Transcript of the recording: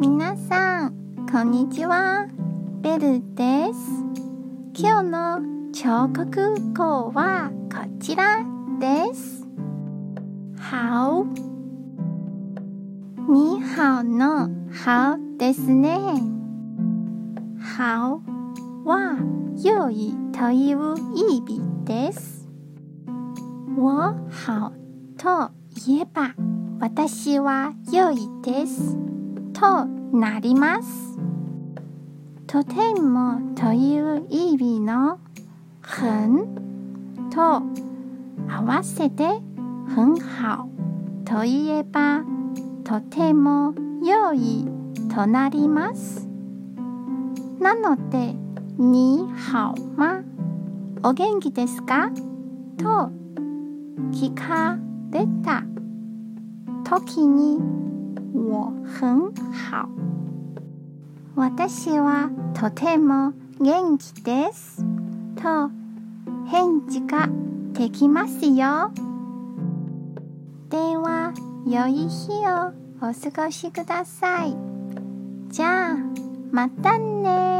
皆さん、こんにちは。ベルです。今日の彫刻語はこちらです。好。に好の好ですね。好は良いという意味です。我好と言えば私は良いですとなります。とてもという意味の很と合わせて很好と言えばとても良いとなります。なので、に好吗お元気ですか？と聞かれた時に我很好。私はとても元気です。と返事ができますよ。では良い日をお過ごしください。じゃあまたね。